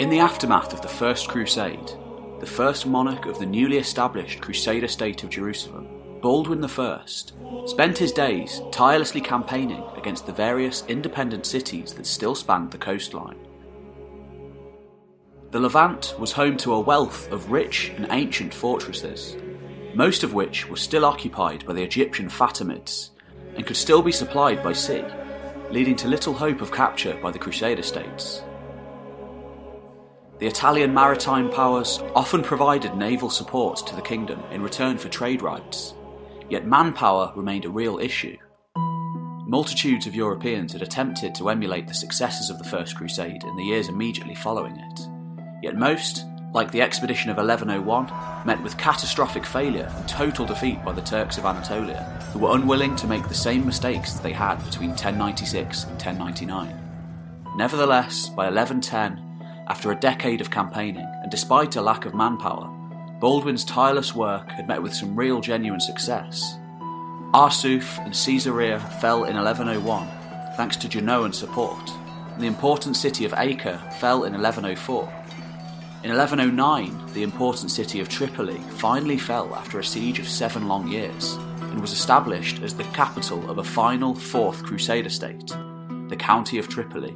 In the aftermath of the First Crusade, the first monarch of the newly established Crusader state of Jerusalem, Baldwin I, spent his days tirelessly campaigning against the various independent cities that still spanned the coastline. The Levant was home to a wealth of rich and ancient fortresses, most of which were still occupied by the Egyptian Fatimids and could still be supplied by sea, leading to little hope of capture by the Crusader states. The Italian maritime powers often provided naval support to the kingdom in return for trade rights, yet manpower remained a real issue. Multitudes of Europeans had attempted to emulate the successes of the First Crusade in the years immediately following it, yet most, like the expedition of 1101, met with catastrophic failure and total defeat by the Turks of Anatolia, who were unwilling to make the same mistakes that they had between 1096 and 1099. Nevertheless, by 1110, after a decade of campaigning, and despite a lack of manpower, Baldwin's tireless work had met with some real genuine success. Arsuf and Caesarea fell in 1101 thanks to Genoan support, the important city of Acre fell in 1104. In 1109, the important city of Tripoli finally fell after a siege of seven long years and was established as the capital of a final Fourth Crusader state, the County of Tripoli.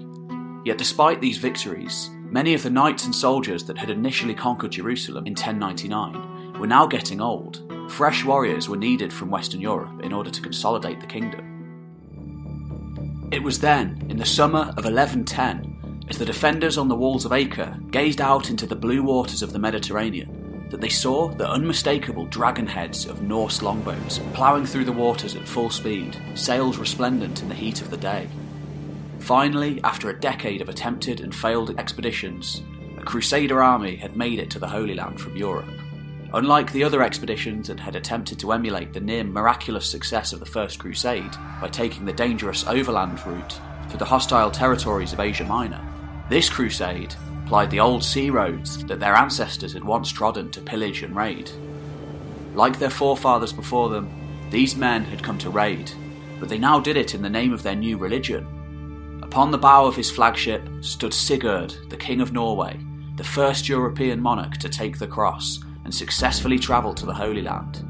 Yet despite these victories, Many of the knights and soldiers that had initially conquered Jerusalem in 1099 were now getting old. Fresh warriors were needed from Western Europe in order to consolidate the kingdom. It was then, in the summer of 1110, as the defenders on the walls of Acre gazed out into the blue waters of the Mediterranean, that they saw the unmistakable dragon heads of Norse longboats ploughing through the waters at full speed, sails resplendent in the heat of the day. Finally, after a decade of attempted and failed expeditions, a Crusader army had made it to the Holy Land from Europe. Unlike the other expeditions that had attempted to emulate the near miraculous success of the First Crusade by taking the dangerous overland route through the hostile territories of Asia Minor, this crusade plied the old sea roads that their ancestors had once trodden to pillage and raid. Like their forefathers before them, these men had come to raid, but they now did it in the name of their new religion, Upon the bow of his flagship stood Sigurd, the King of Norway, the first European monarch to take the cross and successfully travel to the Holy Land.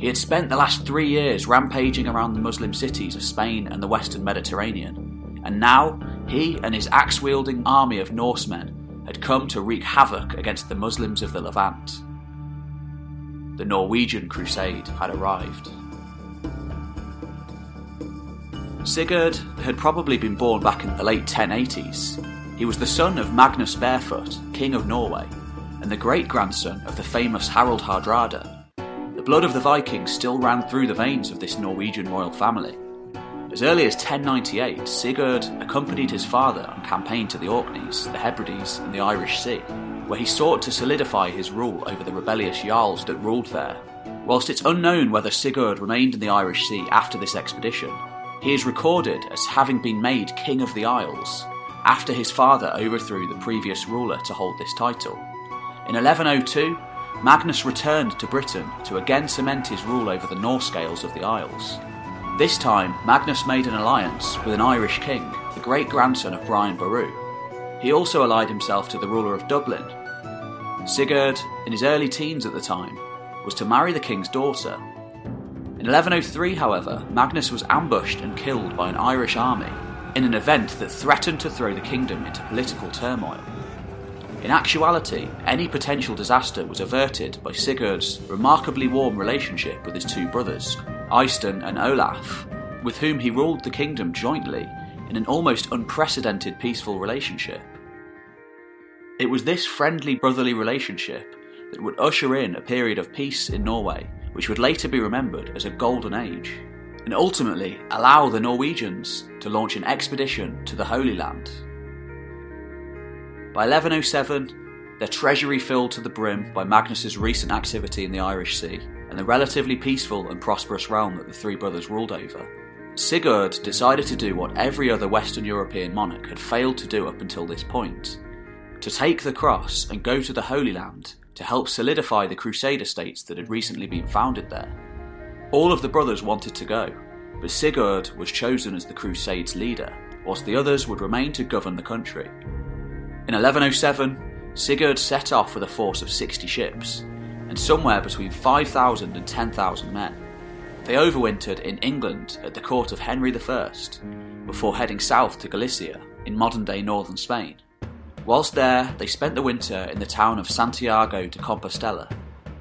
He had spent the last three years rampaging around the Muslim cities of Spain and the Western Mediterranean, and now he and his axe wielding army of Norsemen had come to wreak havoc against the Muslims of the Levant. The Norwegian Crusade had arrived. Sigurd had probably been born back in the late 1080s. He was the son of Magnus Barefoot, King of Norway, and the great grandson of the famous Harald Hardrada. The blood of the Vikings still ran through the veins of this Norwegian royal family. As early as 1098, Sigurd accompanied his father on campaign to the Orkneys, the Hebrides, and the Irish Sea, where he sought to solidify his rule over the rebellious Jarls that ruled there. Whilst it's unknown whether Sigurd remained in the Irish Sea after this expedition, he is recorded as having been made King of the Isles after his father overthrew the previous ruler to hold this title. In 1102, Magnus returned to Britain to again cement his rule over the Norse Gaels of the Isles. This time, Magnus made an alliance with an Irish king, the great grandson of Brian Boru. He also allied himself to the ruler of Dublin. Sigurd, in his early teens at the time, was to marry the king's daughter in 1103, however, Magnus was ambushed and killed by an Irish army in an event that threatened to throw the kingdom into political turmoil. In actuality, any potential disaster was averted by Sigurd's remarkably warm relationship with his two brothers, Eystein and Olaf, with whom he ruled the kingdom jointly in an almost unprecedented peaceful relationship. It was this friendly brotherly relationship that would usher in a period of peace in Norway which would later be remembered as a golden age, and ultimately allow the Norwegians to launch an expedition to the Holy Land. By 1107, their treasury filled to the brim by Magnus's recent activity in the Irish Sea and the relatively peaceful and prosperous realm that the three brothers ruled over, Sigurd decided to do what every other Western European monarch had failed to do up until this point to take the cross and go to the Holy Land to help solidify the Crusader states that had recently been founded there. All of the brothers wanted to go, but Sigurd was chosen as the Crusade's leader, whilst the others would remain to govern the country. In In 1107, Sigurd set off with a force of 60 ships, and somewhere between 5,000 and 10,000 men. They overwintered in England at the court of Henry I, before heading south to Galicia in modern day northern Spain. Whilst there, they spent the winter in the town of Santiago de Compostela,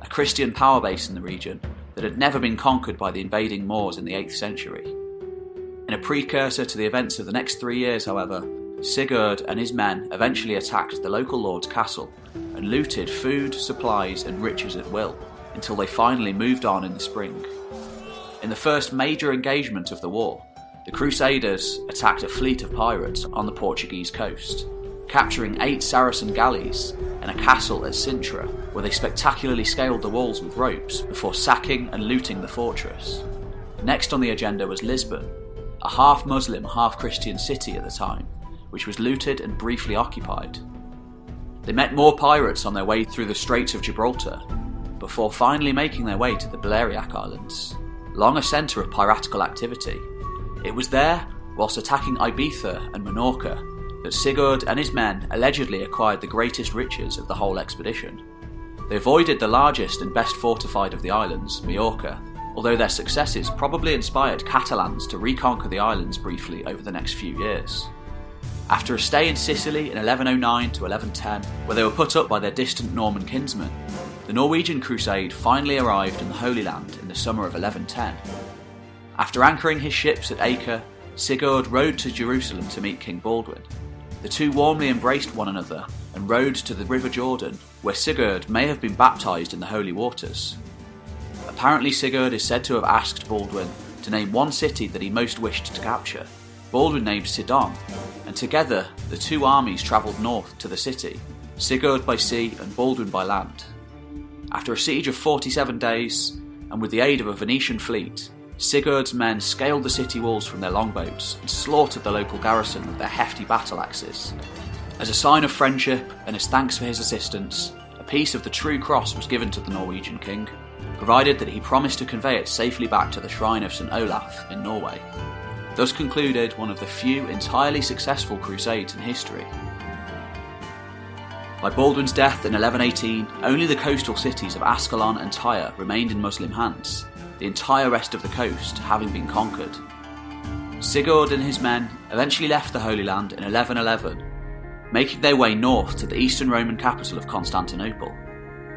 a Christian power base in the region that had never been conquered by the invading Moors in the 8th century. In a precursor to the events of the next three years, however, Sigurd and his men eventually attacked the local lord's castle and looted food, supplies, and riches at will until they finally moved on in the spring. In the first major engagement of the war, the Crusaders attacked a fleet of pirates on the Portuguese coast, capturing eight Saracen galleys and a castle at Sintra, where they spectacularly scaled the walls with ropes before sacking and looting the fortress. Next on the agenda was Lisbon, a half Muslim, half Christian city at the time, which was looted and briefly occupied. They met more pirates on their way through the Straits of Gibraltar, before finally making their way to the Balearic Islands, long a centre of piratical activity. It was there, whilst attacking Ibiza and Minorca, that Sigurd and his men allegedly acquired the greatest riches of the whole expedition. They avoided the largest and best fortified of the islands, Majorca, although their successes probably inspired Catalans to reconquer the islands briefly over the next few years. After a stay in Sicily in 1109 to 1110, where they were put up by their distant Norman kinsmen, the Norwegian crusade finally arrived in the Holy Land in the summer of 1110. After anchoring his ships at Acre, Sigurd rode to Jerusalem to meet King Baldwin. The two warmly embraced one another and rode to the River Jordan, where Sigurd may have been baptized in the holy waters. Apparently, Sigurd is said to have asked Baldwin to name one city that he most wished to capture. Baldwin named Sidon, and together the two armies travelled north to the city, Sigurd by sea and Baldwin by land. After a siege of 47 days, and with the aid of a Venetian fleet, Sigurd's men scaled the city walls from their longboats and slaughtered the local garrison with their hefty battle axes. As a sign of friendship and as thanks for his assistance, a piece of the true cross was given to the Norwegian king, provided that he promised to convey it safely back to the shrine of St Olaf in Norway. Thus concluded one of the few entirely successful crusades in history. By Baldwin's death in 1118, only the coastal cities of Ascalon and Tyre remained in Muslim hands, the entire rest of the coast having been conquered. Sigurd and his men eventually left the Holy Land in 1111, making their way north to the eastern Roman capital of Constantinople.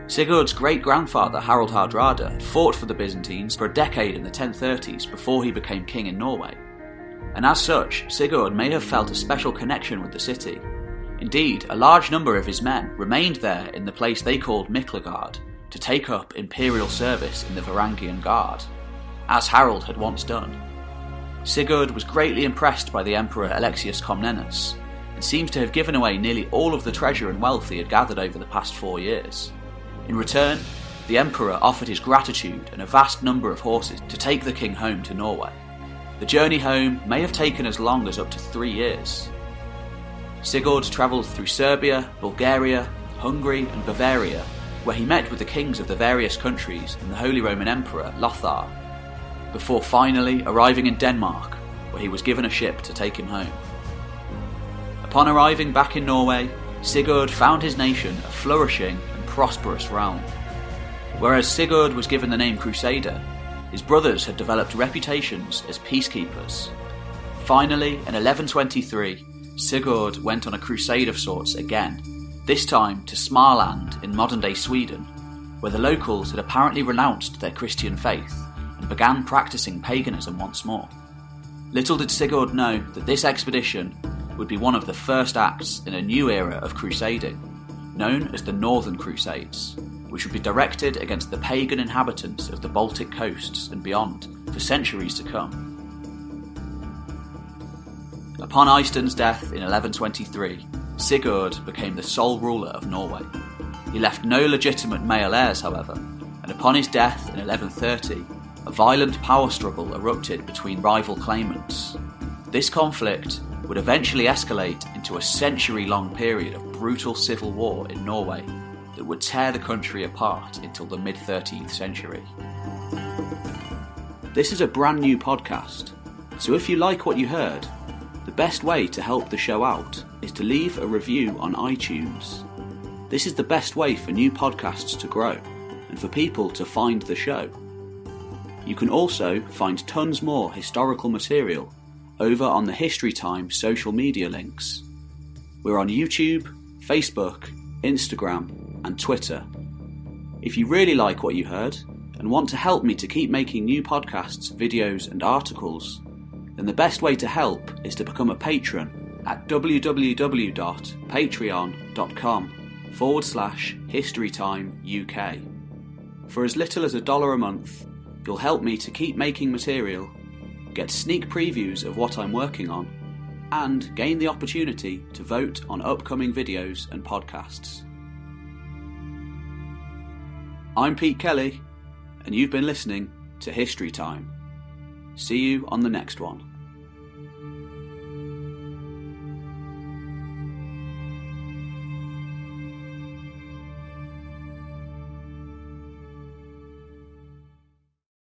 Sigurd's great grandfather Harald Hardrada had fought for the Byzantines for a decade in the 1030s before he became king in Norway and as such, Sigurd may have felt a special connection with the city. Indeed, a large number of his men remained there in the place they called Miklagard to take up imperial service in the Varangian Guard, as Harald had once done. Sigurd was greatly impressed by the Emperor Alexius Comnenus, and seems to have given away nearly all of the treasure and wealth he had gathered over the past four years. In return, the Emperor offered his gratitude and a vast number of horses to take the king home to Norway. The journey home may have taken as long as up to three years. Sigurd travelled through Serbia, Bulgaria, Hungary, and Bavaria, where he met with the kings of the various countries and the Holy Roman Emperor Lothar, before finally arriving in Denmark, where he was given a ship to take him home. Upon arriving back in Norway, Sigurd found his nation a flourishing and prosperous realm. Whereas Sigurd was given the name Crusader, his brothers had developed reputations as peacekeepers. Finally, in 1123, Sigurd went on a crusade of sorts again, this time to Smaland in modern day Sweden, where the locals had apparently renounced their Christian faith and began practicing paganism once more. Little did Sigurd know that this expedition would be one of the first acts in a new era of crusading, known as the Northern Crusades which would be directed against the pagan inhabitants of the Baltic coasts and beyond for centuries to come. Upon Eystein's death in 1123, Sigurd became the sole ruler of Norway. He left no legitimate male heirs, however, and upon his death in 1130, a violent power struggle erupted between rival claimants. This conflict would eventually escalate into a century long period of brutal civil war in Norway that would tear the country apart until the mid 13th century. This is a brand new podcast, so if you like what you heard, the best way to help the show out is to leave a review on iTunes. This is the best way for new podcasts to grow and for people to find the show. You can also find tons more historical material over on the History Time social media links. We're on YouTube, Facebook, Instagram, and Twitter. If you really like what you heard and want to help me to keep making new podcasts, videos, and articles, then the best way to help is to become a patron at www.patreon.com forward slash historytime UK. For as little as a dollar a month, you'll help me to keep making material, get sneak previews of what I'm working on, and gain the opportunity to vote on upcoming videos and podcasts. I'm Pete Kelly, and you've been listening to History Time. See you on the next one.